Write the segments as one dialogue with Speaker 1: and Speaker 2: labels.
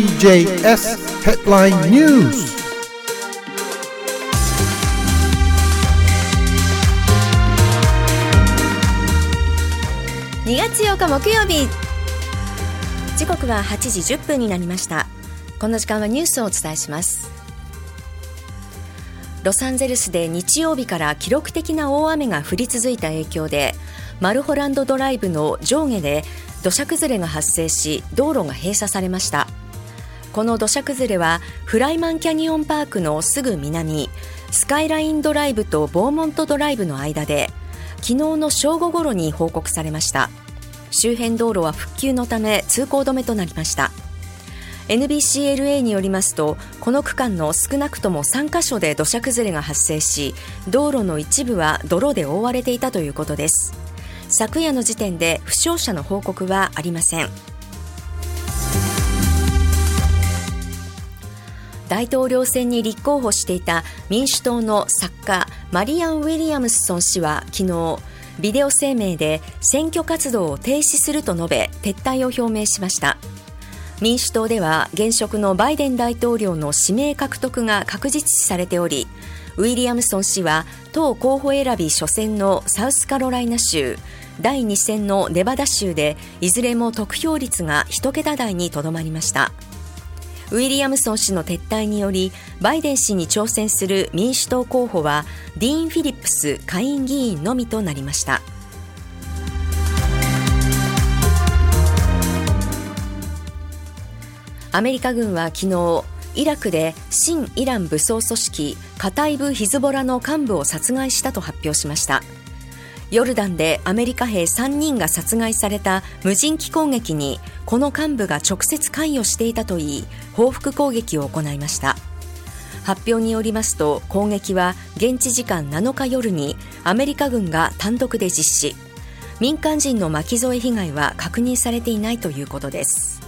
Speaker 1: TJS Headline News.
Speaker 2: 2月8日木曜日。時刻は8時10分になりました。この時間はニュースをお伝えします。ロサンゼルスで日曜日から記録的な大雨が降り続いた影響でマルホランドドライブの上下で土砂崩れが発生し道路が閉鎖されました。この土砂崩れはフライマンキャニオンパークのすぐ南スカイラインドライブとボーモントドライブの間で昨日の正午ごろに報告されました。周辺道路は復旧のため通行止めとなりました。NBCLA によりますとこの区間の少なくとも3カ所で土砂崩れが発生し道路の一部は泥で覆われていたということです。昨夜の時点で負傷者の報告はありません。大統領選に立候補していた民主党の作家マリアン・ウィリアムスソン氏は昨日ビデオ声明で選挙活動を停止すると述べ撤退を表明しました。民主党では現職のバイデン大統領の指名獲得が確実視されておりウィリアムソン氏は党候補選び初戦のサウスカロライナ州第2戦のネバダ州でいずれも得票率が1桁台にとどまりました。ウィリアムソン氏の撤退によりバイデン氏に挑戦する民主党候補はディーン・フィリップス下院議員のみとなりました。アメリカ軍は昨日イラクで新イラン武装組織カタイブ・ヒズボラの幹部を殺害したと発表しました。ヨルダンでアメリカ兵3人が殺害された無人機攻撃にこの幹部が直接関与していたといい報復攻撃を行いました。発表によりますと攻撃は現地時間7日夜にアメリカ軍が単独で実施。民間人の巻き添え被害は確認されていないということです。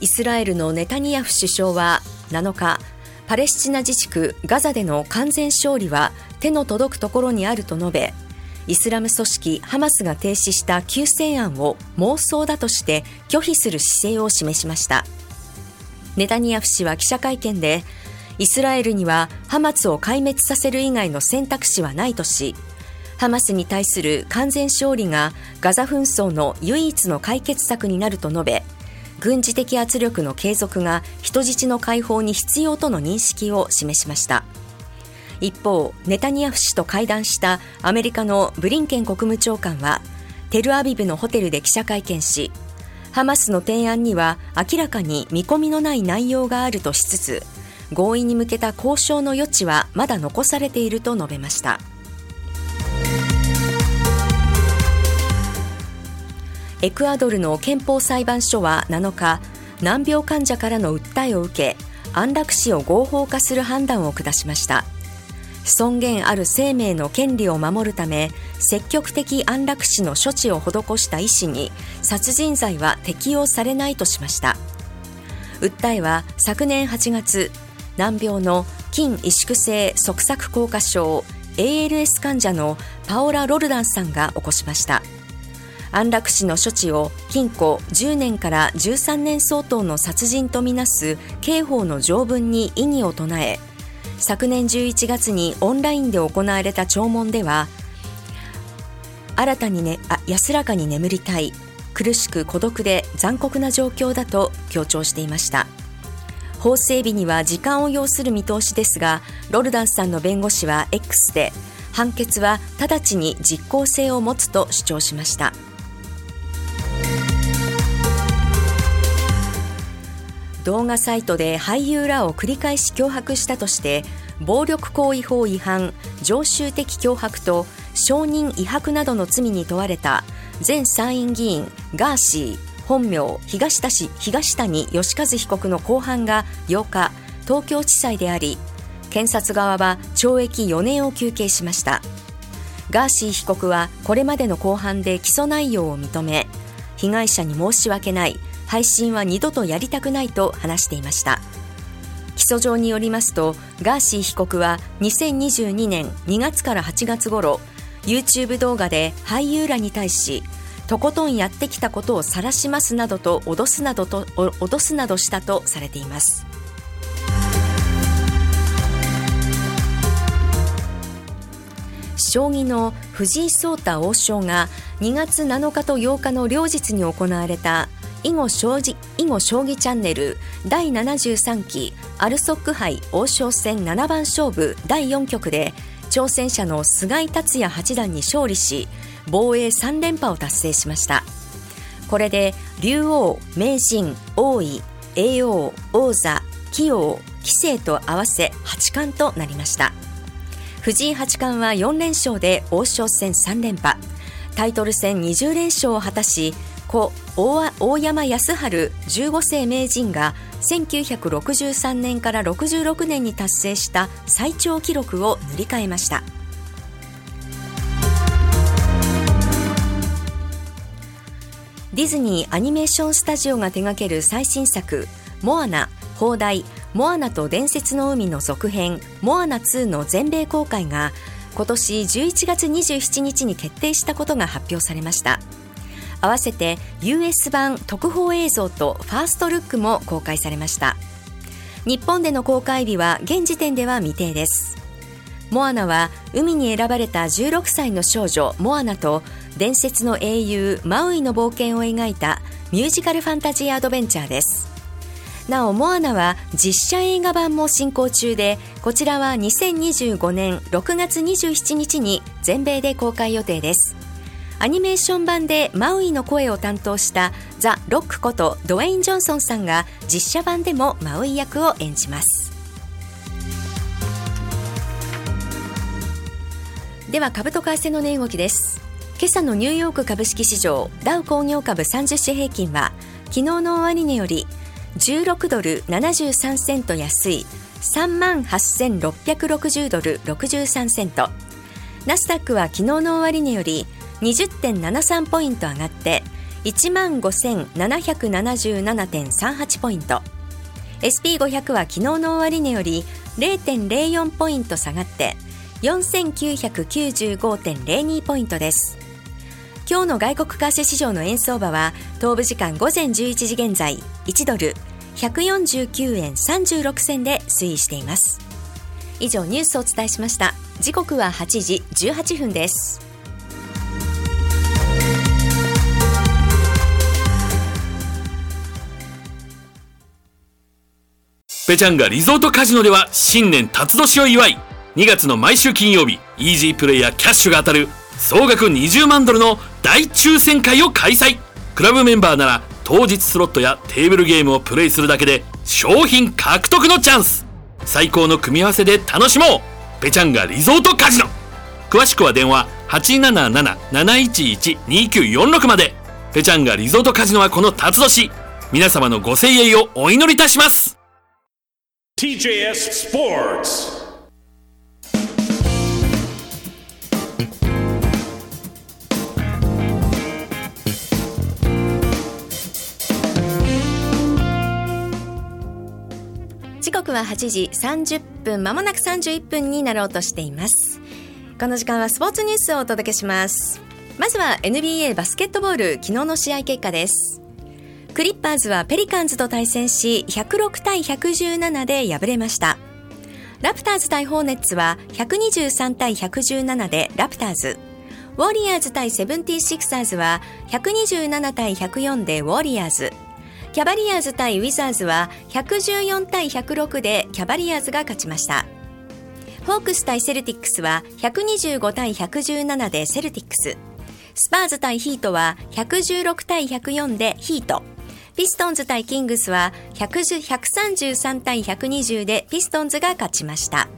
Speaker 2: イスラエルのネタニヤフ首相は7日パレスチナ自治区ガザでの完全勝利は手の届くところにあると述べイスラム組織ハマスが提出した休戦案を妄想だとして拒否する姿勢を示しました。ネタニヤフ氏は記者会見でイスラエルにはハマスを壊滅させる以外の選択肢はないとしハマスに対する完全勝利がガザ紛争の唯一の解決策になると述べ軍事的圧力の継続が人質の解放に必要との認識を示しました。一方ネタニヤフ氏と会談したアメリカのブリンケン国務長官はテルアビブのホテルで記者会見しハマスの提案には明らかに見込みのない内容があるとしつつ合意に向けた交渉の余地はまだ残されていると述べました。エクアドルの憲法裁判所は7日難病患者からの訴えを受け安楽死を合法化する判断を下しました。尊厳ある生命の権利を守るため積極的安楽死の処置を施した医師に殺人罪は適用されないとしました。訴えは昨年8月難病の筋萎縮性側索硬化症 ALS 患者のパオラ・ロルダンさんが起こしました。安楽死の処置を禁錮10年から13年相当の殺人とみなす刑法の条文に異議を唱え昨年11月にオンラインで行われた聴聞では新たにねあ安らかに眠りたい苦しく孤独で残酷な状況だと強調していました。法整備には時間を要する見通しですがロルダンスさんの弁護士は X で判決は直ちに実効性を持つと主張しました。動画サイトで俳優らを繰り返し脅迫したとして暴力行為法違反常習的脅迫と証人威迫などの罪に問われた前参院議員ガーシー本名東田氏東谷義和被告の公判が8日東京地裁であり検察側は懲役4年を求刑しました。ガーシー被告はこれまでの公判で起訴内容を認め被害者に申し訳ない。配信は二度とやりたくないと話していました。起訴状によりますとガーシー被告は2022年2月から8月頃 YouTube 動画で俳優らに対しとことんやってきたことを晒しますなどと脅すなどと脅すなどしたとされています。将棋の藤井聡太王将が2月7日と8日の両日に行われた囲碁将棋囲碁将棋チャンネル第73期アルソック杯王将戦7番勝負第4局で挑戦者の菅井達也八段に勝利し防衛3連覇を達成しました。これで竜王名人王位叡王王座棋王棋聖と合わせ八冠となりました。藤井八冠は4連勝で王将戦3連覇。タイトル戦20連勝を果たし故大山康晴15世名人が1963年から66年に達成した最長記録を塗り替えました。ディズニーアニメーションスタジオが手掛ける最新作「モアナ」放題。モアナと伝説の海の続編モアナ2の全米公開が今年11月27日に決定したことが発表されました。合わせて US 版特報映像とファーストルックも公開されました。日本での公開日は現時点では未定です。モアナは海に選ばれた16歳の少女モアナと伝説の英雄マウイの冒険を描いたミュージカルファンタジーアドベンチャーです。なおモアナは実写映画版も進行中でこちらは2025年6月27日に全米で公開予定です。アニメーション版でマウイの声を担当したザ・ロックことドウェイン・ジョンソンさんが実写版でもマウイ役を演じます。では株と為替の値動きです。今朝のニューヨーク株式市場ダウ工業株30種平均は昨日の終値より16ドル73セント安い3万8660ドル63セント。ナスダックは昨日の終値より20.73ポイント上がって1万5777.38ポイント。SP500 は昨日の終値より0.04ポイント下がって4995.02ポイントです。今日の外国為替市場の円相場は東部時間午前11時現在1ドル149円36銭で推移しています。以上ニュースをお伝えしました。時刻は8時18分です。
Speaker 3: ペチャンガリゾートカジノでは新年辰年を祝い2月の毎週金曜日イージープレイヤーキャッシュが当たる総額20万ドルの大抽選会を開催。クラブメンバーなら当日スロットやテーブルゲームをプレイするだけで商品獲得のチャンス。最高の組み合わせで楽しもう。ペチャンガリゾートカジノ。詳しくは電話877-711-2946まで。ペチャンガリゾートカジノはこの辰年。皆様のご声援をお祈りいたします。
Speaker 4: TJS Sports.
Speaker 2: 時刻は8時30分まもなく31分になろうとしています。この時間はスポーツニュースをお届けします。まずは NBA バスケットボール昨日の試合結果です。クリッパーズはペリカンズと対戦し106対117で敗れました。ラプターズ対ホーネッツは123対117でラプターズ。ウォリアーズ対セブンティシクサーズは127対104でウォリアーズ。キャバリアーズ対ウィザーズは114対106でキャバリアーズが勝ちました。ホークス対セルティックスは125対117でセルティックス。スパーズ対ヒートは116対104でヒート。ピストンズ対キングスは133対120でピストンズが勝ちました。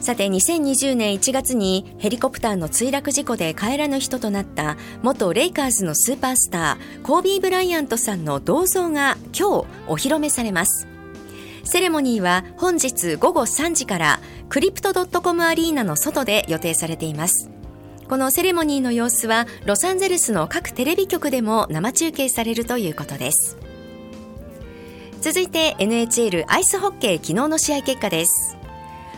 Speaker 2: さて2020年1月にヘリコプターの墜落事故で帰らぬ人となった元レイカーズのスーパースターコービー・ブライアントさんの銅像が今日お披露目されます。セレモニーは本日午後3時からクリプト .com アリーナの外で予定されています。このセレモニーの様子はロサンゼルスの各テレビ局でも生中継されるということです。続いて NHL アイスホッケー昨日の試合結果です。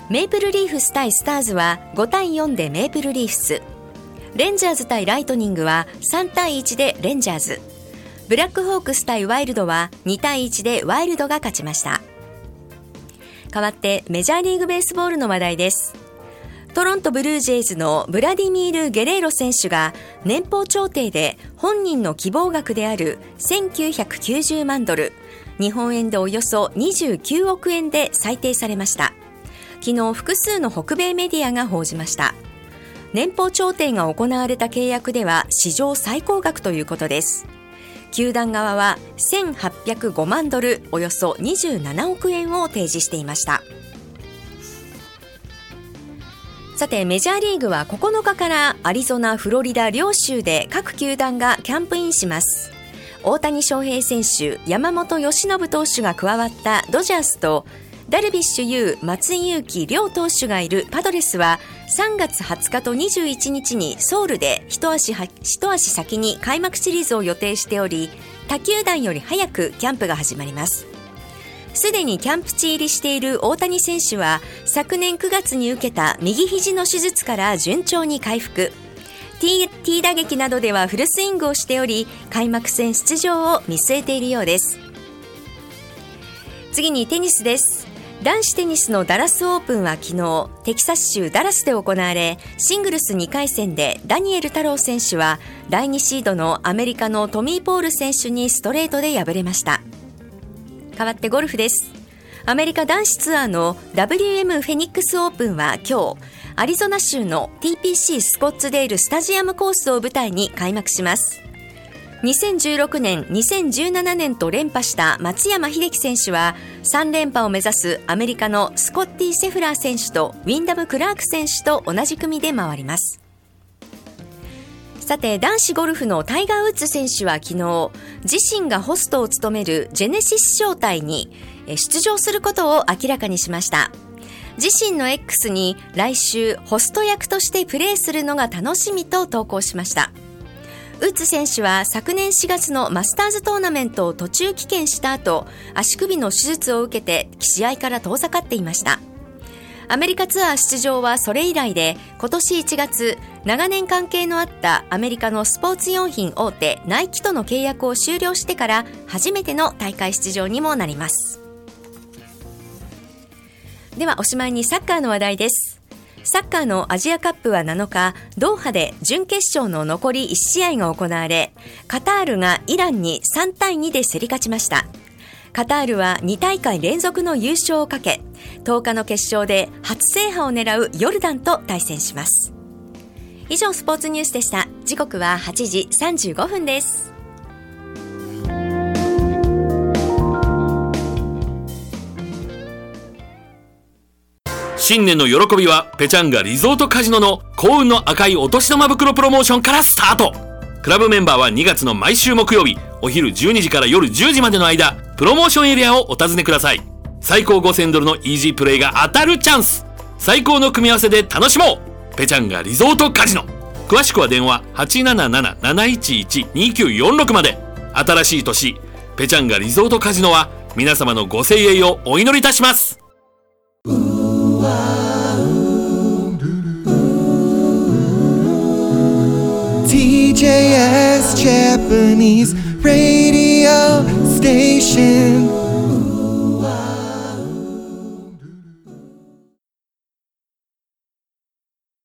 Speaker 2: メイプルリーフス対スターズは5対4でメイプルリーフス。レンジャーズ対ライトニングは3対1でレンジャーズ。ブラックホークス対ワイルドは2対1でワイルドが勝ちました。代わってメジャーリーグベースボールの話題です。トロントブルージェイズのブラディミール・ゲレーロ選手が年俸調停で本人の希望額である1990万ドル日本円でおよそ29億円で裁定されました。昨日複数の北米メディアが報じました。年俸調停が行われた契約では史上最高額ということです。球団側は1805万ドルおよそ27億円を提示していました。さてメジャーリーグは9日からアリゾナ、フロリダ両州で各球団がキャンプインします。大谷翔平選手、山本由伸投手が加わったドジャースとダルビッシュ有、松井裕樹両投手がいるパドレスは3月20日と21日にソウルで一足一足先に開幕シリーズを予定しており他球団より早くキャンプが始まります。すでにキャンプ地入りしている大谷選手は昨年9月に受けた右肘の手術から順調に回復。T, T 打撃などではフルスイングをしており開幕戦出場を見据えているようです。次にテニスです。男子テニスのダラスオープンは昨日テキサス州ダラスで行われシングルス2回戦でダニエル太郎選手は第2シードのアメリカのトミー・ポール選手にストレートで敗れました。代わってゴルフです。アメリカ男子ツアーの WM フェニックスオープンは今日アリゾナ州の TPC スコッツデールスタジアムコースを舞台に開幕します。2016年、2017年と連覇した松山英樹選手は3連覇を目指すアメリカのスコッティ・シェフラー選手とウィンダム・クラーク選手と同じ組で回ります。さて男子ゴルフのタイガー・ウッズ選手は昨日自身がホストを務めるジェネシス招待に出場することを明らかにしました。自身の X に来週ホスト役としてプレーするのが楽しみと投稿しました。ウッズ選手は昨年4月のマスターズトーナメントを途中棄権した後足首の手術を受けて試合から遠ざかっていました。アメリカツアー出場はそれ以来で今年1月長年関係のあったアメリカのスポーツ用品大手ナイキとの契約を終了してから初めての大会出場にもなりますではおしまいにサッカーの話題ですサッカーのアジアカップは7日、ドーハで準決勝の残り1試合が行われ、カタールがイランに3対2で競り勝ちました。カタールは2大会連続の優勝をかけ、10日の決勝で初制覇を狙うヨルダンと対戦します。以上スポーツニュースでした。時刻は8時35分です。
Speaker 3: 新年の喜びはペチャンガリゾートカジノの幸運の赤いお年玉袋プロモーションからスタートクラブメンバーは2月の毎週木曜日お昼12時から夜10時までの間プロモーションエリアをお尋ねください最高5000ドルのイージープレイが当たるチャンス。最高の組み合わせで楽しもう。ペチャンガリゾートカジノ。詳しくは電話877-711-2946まで。新しい年ペチャンガリゾートカジノは皆様のご声援をお祈りいたします。